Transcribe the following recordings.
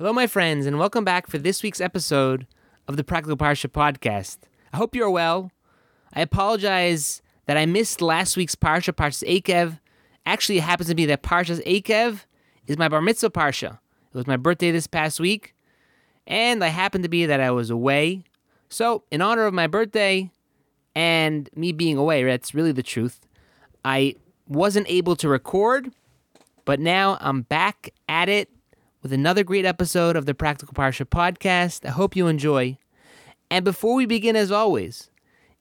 Hello, my friends, and welcome back for this week's episode of the Practical Parsha podcast. I hope you're well. I apologize that I missed last week's Parsha, Parshas Eikev. Actually, it happens to be that Parshas Eikev is my Bar Mitzvah Parsha. It was my birthday this past week, and I happened to be that I was away. So, in honor of my birthday and me being away, that's really the truth, I wasn't able to record, but now I'm back at it with another great episode of the Practical Parsha podcast. I hope you enjoy. And before we begin, as always,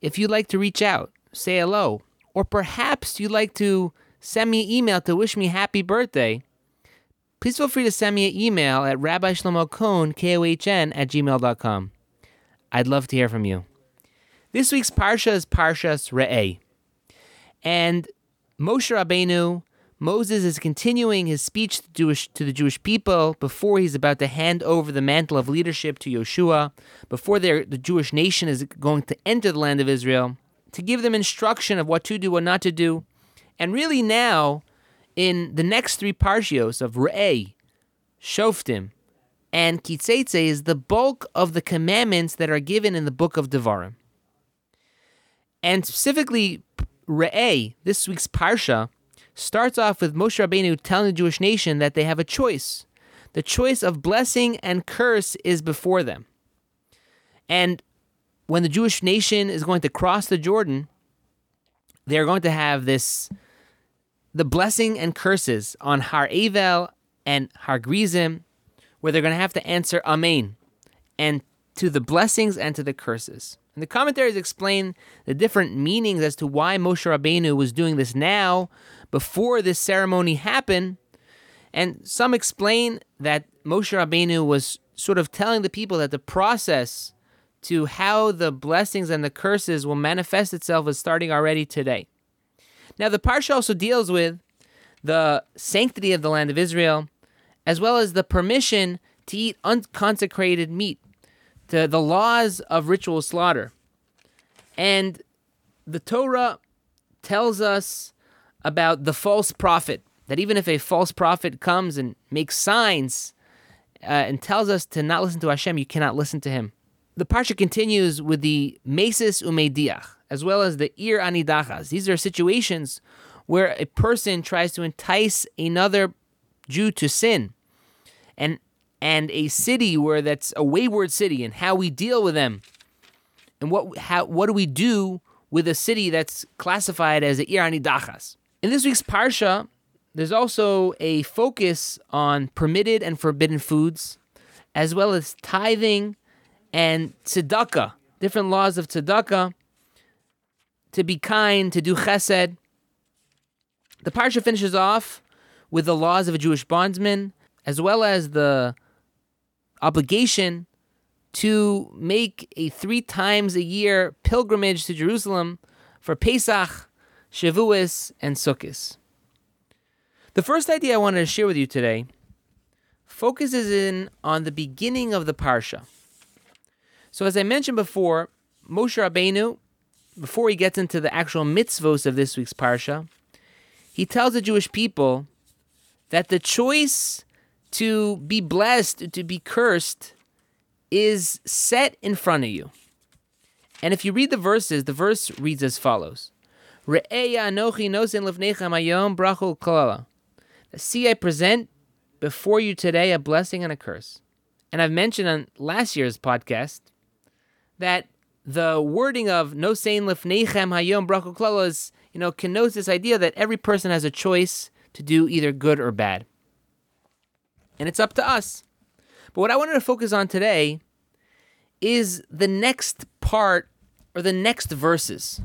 if you'd like to reach out, say hello, or perhaps you'd like to send me an email to wish me happy birthday, please feel free to send me an email at Rabbi Shlomo Kohn, K-O-H-N, at gmail.com. I'd love to hear from you. This week's Parsha is Parshas Re'eh. And Moshe Rabbeinu Moses is continuing his speech to, Jewish, to, the Jewish people before he's about to hand over the mantle of leadership to Yoshua, before the Jewish nation is going to enter the land of Israel, to give them instruction of what to do, what not to do. And really now, in the next three parshios of Re'eh, Shoftim, and Ki Seitzei is the bulk of the commandments that are given in the book of Devarim. And specifically, Re'eh, this week's parsha, starts off with Moshe Rabbeinu telling the Jewish nation that they have a choice. The choice of blessing and curse is before them. And when the Jewish nation is going to cross the Jordan, they're going to have this the blessing and curses on Har Evel and Har Gerizim, where they're going to have to answer Amen, and to the blessings and to the curses. And the commentaries explain the different meanings as to why Moshe Rabbeinu was doing this now before this ceremony happened. And some explain that Moshe Rabbeinu was sort of telling the people that the process to how the blessings and the curses will manifest itself is starting already today. Now, the parsha also deals with the sanctity of the land of Israel, as well as the permission to eat unconsecrated meat, to the laws of ritual slaughter. And the Torah tells us about the false prophet, that even if a false prophet comes and makes signs uh, and tells us to not listen to Hashem, you cannot listen to him. The parsha continues with the mesis umediach, as well as the ir anidachas. These are situations where a person tries to entice another Jew to sin, and and a city where that's a wayward city, and how we deal with them, and what how what do we do with a city that's classified as ir anidachas? In this week's Parsha, there's also a focus on permitted and forbidden foods, as well as tithing and tzedakah, different laws of tzedakah, to be kind, to do chesed. The Parsha finishes off with the laws of a Jewish bondsman, as well as the obligation to make a three times a year pilgrimage to Jerusalem for Pesach, Shavuos, and Sukkot. The first idea I wanted to share with you today focuses in on the beginning of the parsha. So, as I mentioned before, Moshe Rabbeinu, before he gets into the actual mitzvos of this week's parsha, he tells the Jewish people that the choice to be blessed, to be cursed, is set in front of you. And if you read the verses, the verse reads as follows See, I present before you today a blessing and a curse. And I've mentioned on last year's podcast that the wording of no lefnechem hayom brachol klala is, you know, connotes this idea that every person has a choice to do either good or bad. And it's up to us. But what I wanted to focus on today is the next part or the next verses.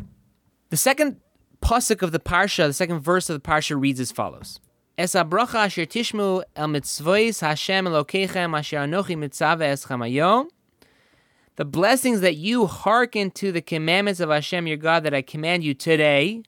The second pasuk of the parsha, the second verse of the parsha reads as follows: Es abracha asher tishmu el mitzvois Hashem Elokeichem asher anochi mitzave eschem hayom. The blessings that you hearken to the commandments of Hashem your God that I command you today.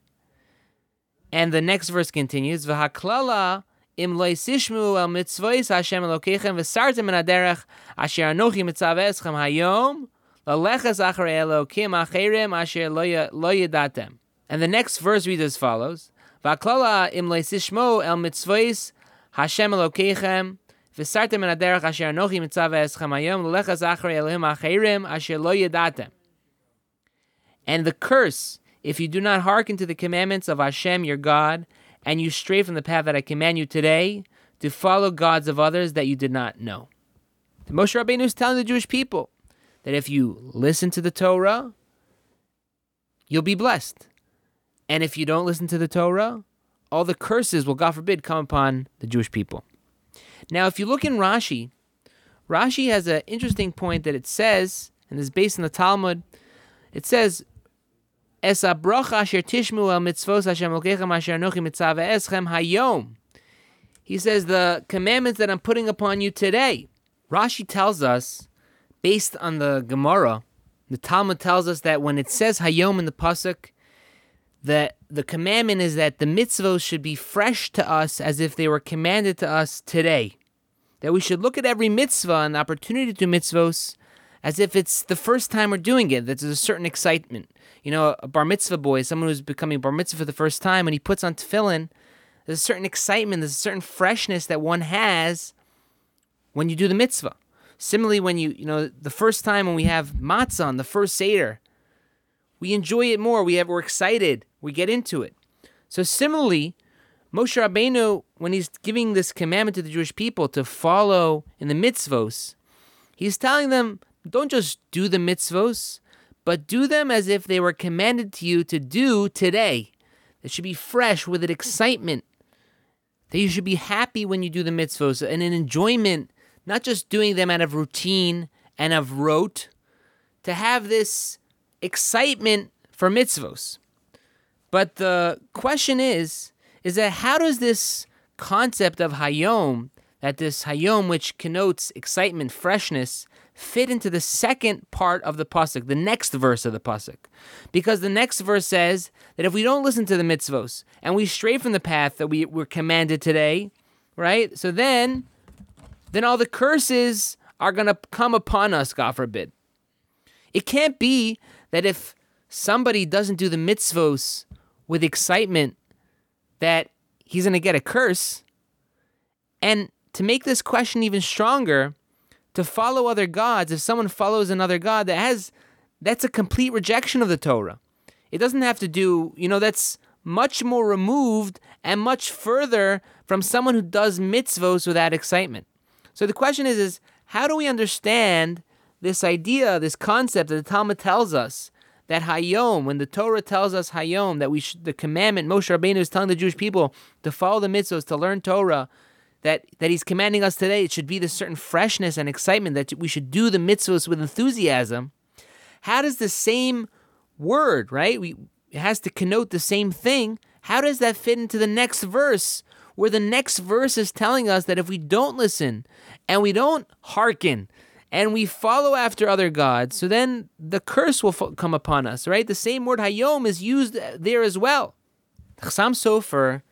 And the next verse continues: V'haklala im lo yisishmu el mitzvois Hashem Elokeichem v'sartem en aderech asher anochi mitzave eschem hayom. Laleches acharei Elokim acherim asher lo yadatem. And the next verse reads as follows: Vaklala im leisishmo el mitzvahs Hashem Elokeichem asher anochi mitzav eschem hayom l'lechas achrei Elohim acherim asher lo yadatem. And the curse, if you do not hearken to the commandments of Hashem your God, and you stray from the path that I command you today, to follow gods of others that you did not know. The Moshe Rabbeinu is telling the Jewish people that if you listen to the Torah, you'll be blessed. And if you don't listen to the Torah, all the curses will, God forbid, come upon the Jewish people. Now, if you look in Rashi, Rashi has an interesting point that it says, and is based in the Talmud. It says, Es el mitzvos Hashem asher mitzvah eschem hayom. He says, the commandments that I'm putting upon you today. Rashi tells us, based on the Gemara, the Talmud tells us that when it says hayom in the pasuk, that the commandment is that the mitzvos should be fresh to us as if they were commanded to us today. That we should look at every mitzvah and opportunity to do mitzvos as if it's the first time we're doing it. That there's a certain excitement. You know, a bar mitzvah boy, someone who's becoming bar mitzvah for the first time, and he puts on tefillin, there's a certain excitement, there's a certain freshness that one has when you do the mitzvah. Similarly, when you, you know, the first time when we have matzah on the first Seder, we enjoy it more. We have, we're excited. We get into it. So similarly, Moshe Rabbeinu, when he's giving this commandment to the Jewish people to follow in the mitzvos, he's telling them, don't just do the mitzvos, but do them as if they were commanded to you to do today. It should be fresh with an excitement. That you should be happy when you do the mitzvos and an enjoyment, not just doing them out of routine and of rote, to have this excitement for mitzvos. But the question is, is that how does this concept of hayom, that this hayom which connotes excitement, freshness, fit into the second part of the pasuk, the next verse of the pasuk? Because the next verse says that if we don't listen to the mitzvos and we stray from the path that we were commanded today, right? So then, then all the curses are going to come upon us, God forbid. It can't be that if somebody doesn't do the mitzvos with excitement, that he's going to get a curse. And to make this question even stronger, to follow other gods, if someone follows another god, that has that's a complete rejection of the Torah. It doesn't have to do, you know, that's much more removed and much further from someone who does mitzvos without excitement. So the question is, is how do we understand this idea, this concept that the Talmud tells us that Hayom, when the Torah tells us Hayom, that we should, the commandment Moshe Rabbeinu is telling the Jewish people to follow the mitzvahs, to learn Torah, that, that he's commanding us today, it should be this certain freshness and excitement that we should do the mitzvahs with enthusiasm. How does the same word, right? We, it has to connote the same thing. How does that fit into the next verse? Where the next verse is telling us that if we don't listen and we don't hearken and we follow after other gods, so then the curse will come upon us, right? The same word hayom is used there as well. Chassam Sofer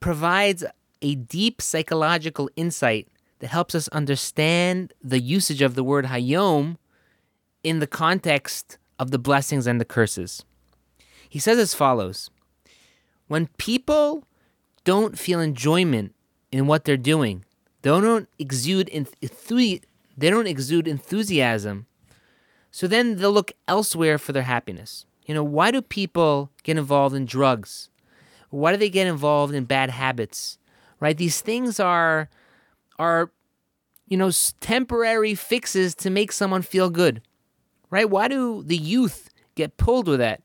provides a deep psychological insight that helps us understand the usage of the word hayom in the context of the blessings and the curses. He says as follows When people don't feel enjoyment in what they're doing, they don't exude enthusiasm they don't exude enthusiasm. So then they'll look elsewhere for their happiness. You know, why do people get involved in drugs? Why do they get involved in bad habits? Right? These things are are you know, temporary fixes to make someone feel good. Right? Why do the youth get pulled with that?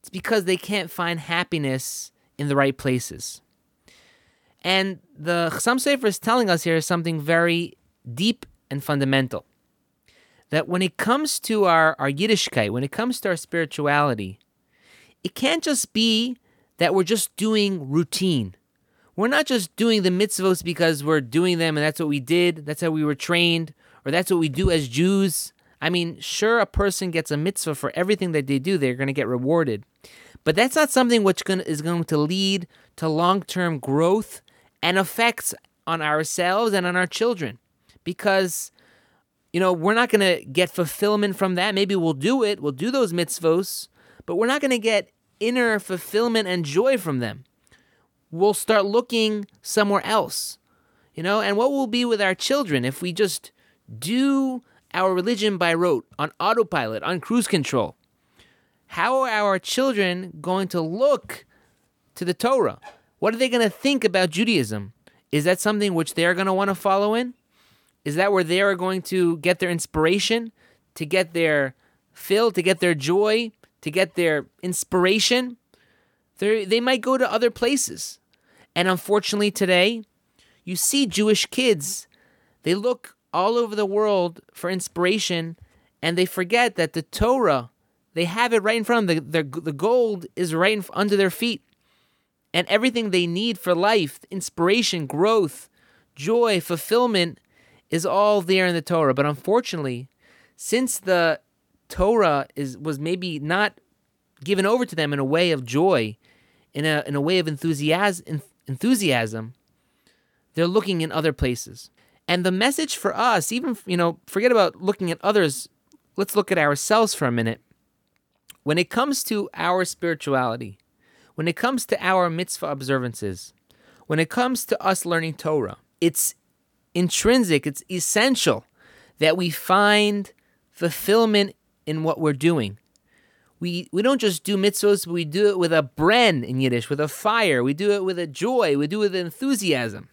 It's because they can't find happiness in the right places. And the Chassam Sofer is telling us here something very deep and fundamental. That when it comes to our, our Yiddishkeit, when it comes to our spirituality, it can't just be that we're just doing routine. We're not just doing the mitzvos because we're doing them and that's what we did, that's how we were trained, or that's what we do as Jews. I mean, sure, a person gets a mitzvah for everything that they do, they're going to get rewarded. But that's not something which is going to lead to long term growth and effects on ourselves and on our children because you know we're not going to get fulfillment from that maybe we'll do it we'll do those mitzvos but we're not going to get inner fulfillment and joy from them we'll start looking somewhere else You know, and what will be with our children if we just do our religion by rote, on autopilot, on cruise control? How are our children going to look to the Torah? What are they going to think about Judaism? Is that something which they're going to want to follow in? Is that where they are going to get their inspiration, to get their fill, to get their joy, to get their inspiration? They're, they might go to other places. And unfortunately, today, you see Jewish kids, they look all over the world for inspiration and they forget that the Torah, they have it right in front of them. The, the, the gold is right in, under their feet and everything they need for life inspiration, growth, joy, fulfillment is all there in the Torah. But unfortunately, since the Torah is was maybe not given over to them in a way of joy, in a in a way of enthusiasm, enthusiasm, they're looking in other places. And the message for us, even you know, forget about looking at others. Let's look at ourselves for a minute. When it comes to our spirituality, when it comes to our mitzvah observances, when it comes to us learning Torah, it's intrinsic, it's essential that we find fulfillment in what we're doing. We, we don't just do mitzvahs, but we do it with a bren in Yiddish, with a fire. We do it with a joy. We do it with enthusiasm.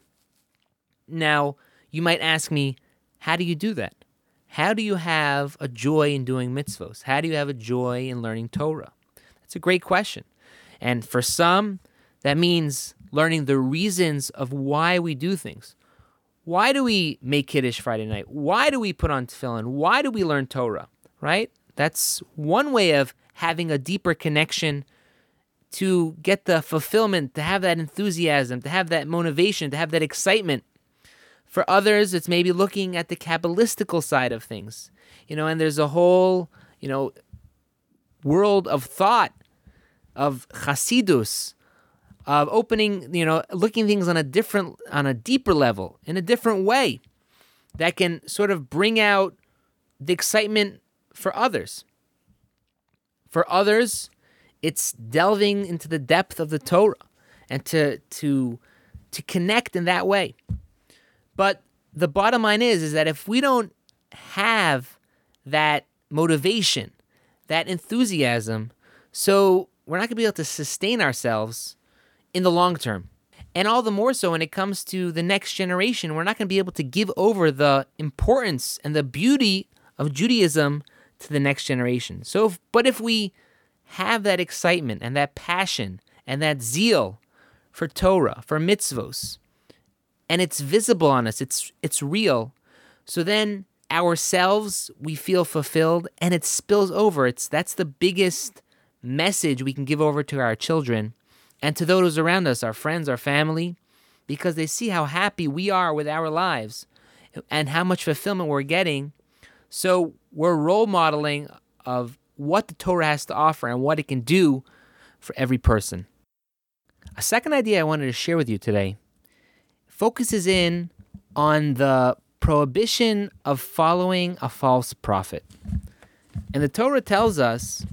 Now, you might ask me, how do you do that? How do you have a joy in doing mitzvahs? How do you have a joy in learning Torah? That's a great question. And for some, that means learning the reasons of why we do things. Why do we make Kiddush Friday night? Why do we put on tefillin? Why do we learn Torah? Right? That's one way of having a deeper connection to get the fulfillment, to have that enthusiasm, to have that motivation, to have that excitement. For others, it's maybe looking at the Kabbalistical side of things, you know, and there's a whole, you know, world of thought of Hasidus, of opening, you know, looking things on a different, on a deeper level, in a different way, that can sort of bring out the excitement for others. For others, it's delving into the depth of the Torah and to to to connect in that way. But the bottom line is is that if we don't have that motivation, that enthusiasm, so we're not going to be able to sustain ourselves in the long term. And all the more so when it comes to the next generation, we're not going to be able to give over the importance and the beauty of Judaism to the next generation. So, if, but if we have that excitement and that passion and that zeal for Torah, for mitzvos, and it's visible on us, it's it's real. So then ourselves we feel fulfilled and it spills over. It's that's the biggest message we can give over to our children and to those around us, our friends, our family, because they see how happy we are with our lives and how much fulfillment we're getting. So we're role modeling of what the Torah has to offer and what it can do for every person. A second idea I wanted to share with you today focuses in on the prohibition of following a false prophet. And the Torah tells us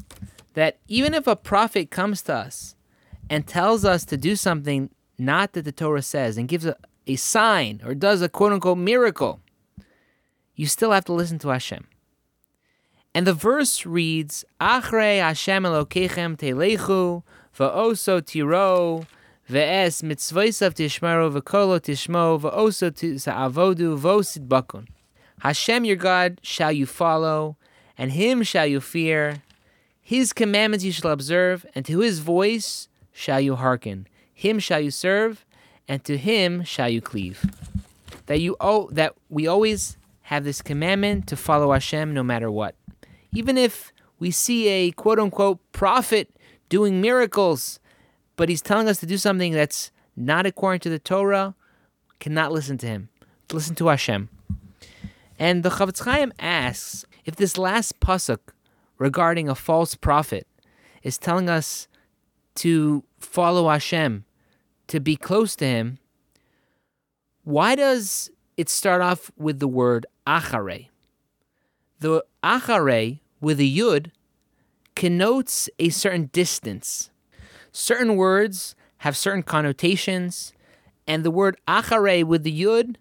that even if a prophet comes to us and tells us to do something not that the Torah says and gives a, a sign or does a quote unquote miracle, you still have to listen to Hashem. And the verse reads, Achrei Hashem Elokechem telechu va'oso tiro ve'es mitzvoisav tishmaru v'kolo tishmo va'oso sa'avodu v'osid bakun. Hashem your God shall you follow, and him shall you fear, his commandments you shall observe, and to his voice shall you hearken. Him shall you serve, and to him shall you cleave. That you oh, that we always have this commandment to follow Hashem no matter what. Even if we see a quote unquote prophet doing miracles, but he's telling us to do something that's not according to the Torah, cannot listen to him. Listen to Hashem. And the Chofetz Chaim asks if this last pasuk regarding a false prophet is telling us to follow Hashem, to be close to Him, why does it start off with the word achare? The achare with a yud connotes a certain distance. Certain words have certain connotations, And the word achare with the yud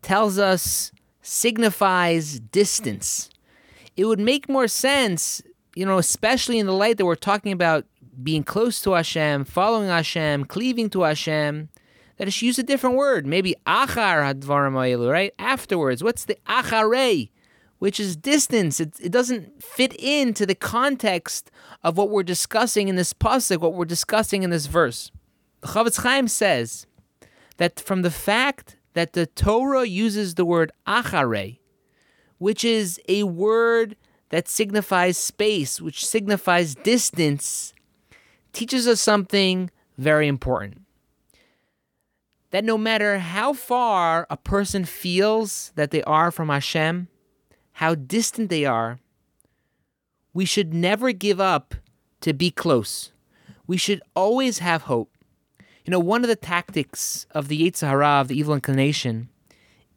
tells us signifies distance. It would make more sense, you know, especially in the light that we're talking about being close to Hashem, following Hashem, cleaving to Hashem, that it should use a different word. Maybe achar hadvarim right? Afterwards. What's the achare? Which is distance. It, it doesn't fit into the context of what we're discussing in this pasuk, what we're discussing in this verse. The Chofetz Chaim says that from the fact that the Torah uses the word achare, which is a word that signifies space, which signifies distance, teaches us something very important. That no matter how far a person feels that they are from Hashem, how distant they are, we should never give up to be close. We should always have hope. You know, one of the tactics of the Yetzer Hara, of the evil inclination,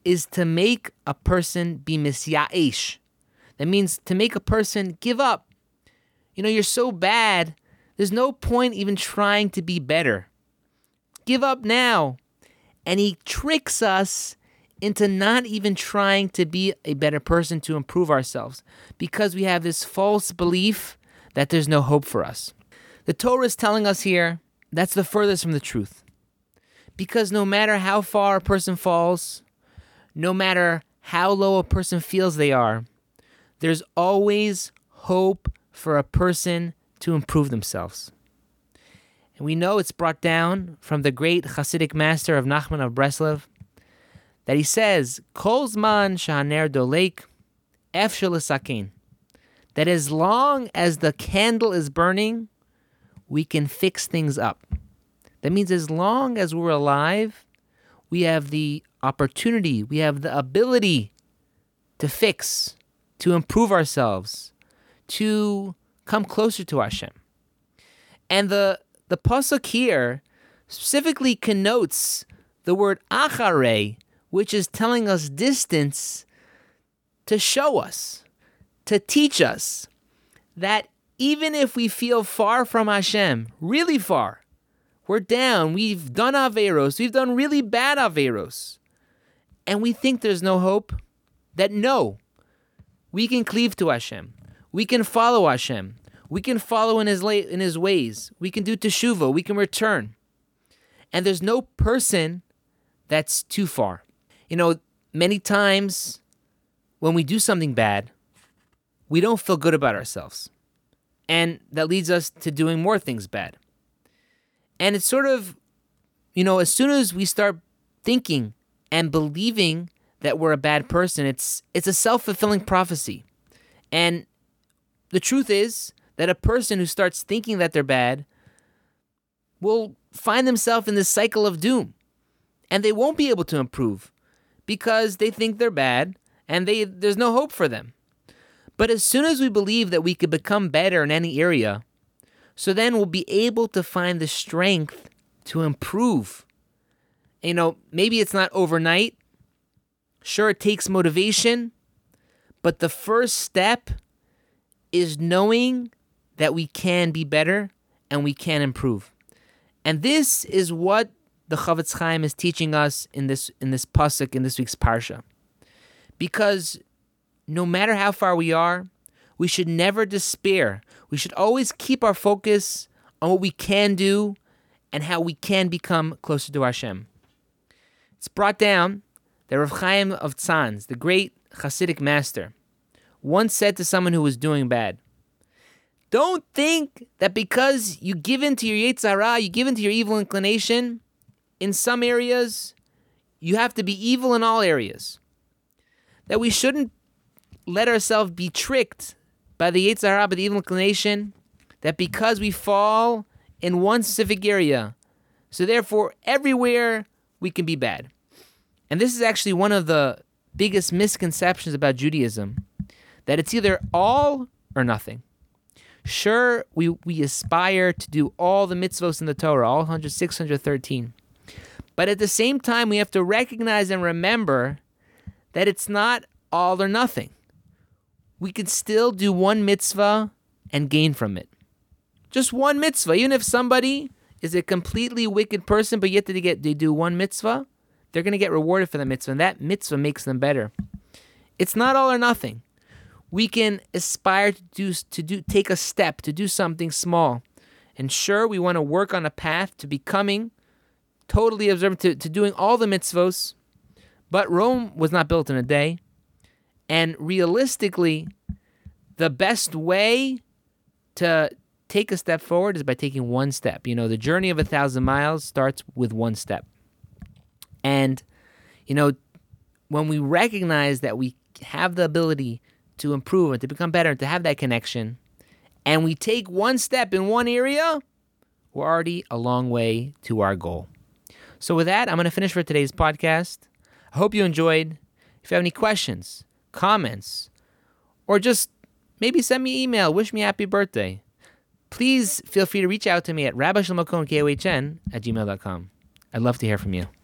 is to make a person be misya'ish. That means to make a person give up. You know, you're so bad, there's no point even trying to be better. Give up now. And he tricks us into not even trying to be a better person to improve ourselves because we have this false belief that there's no hope for us. The Torah is telling us here that's the furthest from the truth. Because no matter how far a person falls, no matter how low a person feels they are, there's always hope for a person to improve themselves. And we know it's brought down from the great Hasidic master of Nachman of Breslov that he says, Kolzman shahaner dolek ef that as long as the candle is burning, we can fix things up. That means as long as we're alive, we have the opportunity, we have the ability to fix, to improve ourselves, to come closer to Hashem. And the the pasuk here specifically connotes the word achare, which is telling us distance to show us, to teach us that even if we feel far from Hashem, really far, we're down, we've done Averos, we've done really bad Averos, and we think there's no hope, that no, we can cleave to Hashem, we can follow Hashem, we can follow in his, in his ways, we can do teshuva, we can return. And there's no person that's too far. You know, many times when we do something bad, we don't feel good about ourselves. And that leads us to doing more things bad. And it's sort of, you know, as soon as we start thinking and believing that we're a bad person, it's it's a self-fulfilling prophecy. And the truth is that a person who starts thinking that they're bad will find themselves in this cycle of doom. And they won't be able to improve because they think they're bad and they there's no hope for them. But as soon as we believe that we could become better in any area, so then we'll be able to find the strength to improve. You know, maybe it's not overnight. Sure, it takes motivation, but the first step is knowing that we can be better and we can improve. And this is what the Chofetz Chaim is teaching us in this in this pasuk in this week's parsha. Because no matter how far we are, we should never despair. We should always keep our focus on what we can do and how we can become closer to Hashem. It's brought down that Rav Chaim of Tzanz, the great Hasidic master, once said to someone who was doing bad, Don't think that because you give in to your Yetzer Hara, you give in to your evil inclination, in some areas, you have to be evil in all areas. That we shouldn't let ourselves be tricked by the Yetzer Hara, by the evil inclination, that because we fall in one specific area, so therefore everywhere we can be bad. And this is actually one of the biggest misconceptions about Judaism that it's either all or nothing. Sure, we, we aspire to do all the mitzvos in the Torah, all 100, 613. But at the same time, we have to recognize and remember that it's not all or nothing we could still do one mitzvah and gain from it. Just one mitzvah, even if somebody is a completely wicked person, but yet they get they do one mitzvah, they're going to get rewarded for the mitzvah, and that mitzvah makes them better. It's not all or nothing. We can aspire to do to do take a step to do something small, and sure, we want to work on a path to becoming totally observant to, to doing all the mitzvos. But Rome was not built in a day, and realistically, the best way to take a step forward is by taking one step. You know, the journey of a thousand miles starts with one step. And, you know, when we recognize that we have the ability to improve and to become better and to have that connection, and we take one step in one area, we're already a long way to our goal. So, with that, I'm going to finish for today's podcast. I hope you enjoyed. If you have any questions, comments, or just maybe send me an email, wish me happy birthday, please feel free to reach out to me at rabbishlomokohn, K-O-H-N, at gmail.com. I'd love to hear from you.